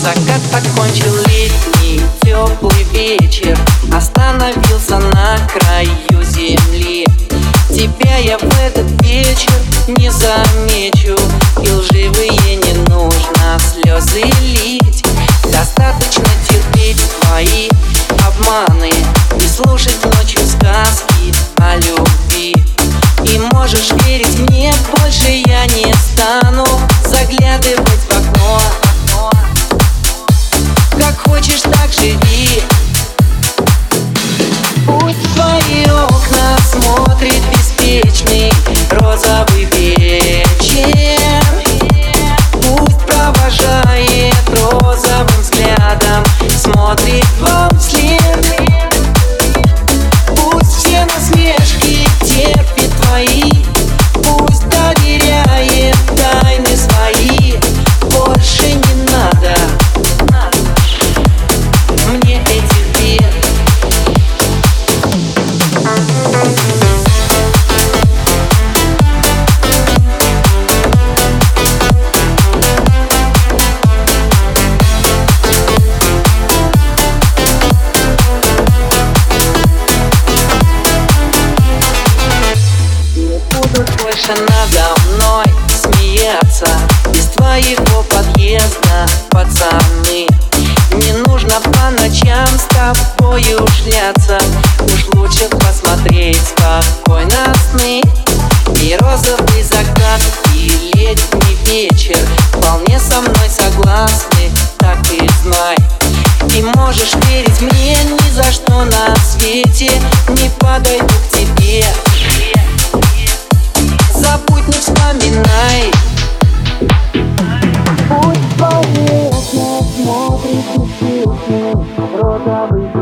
Закат окончил летний теплый вечер Остановился на краю земли. Тебя я в этот вечер не замечу И лживые не нужно слезы лить. Достаточно терпеть твои обманы И слушать ночью сказки о любви. И можешь верить мне, больше я не стану Заглядывать мной смеяться. Из твоего подъезда, пацаны Не нужно по ночам с тобою шляться Уж лучше посмотреть спокойно сны И розовый закат, и летний вечер Вполне со мной согласны, так и знай. И можешь верить мне ни за что на свете Не подойду розовый вечер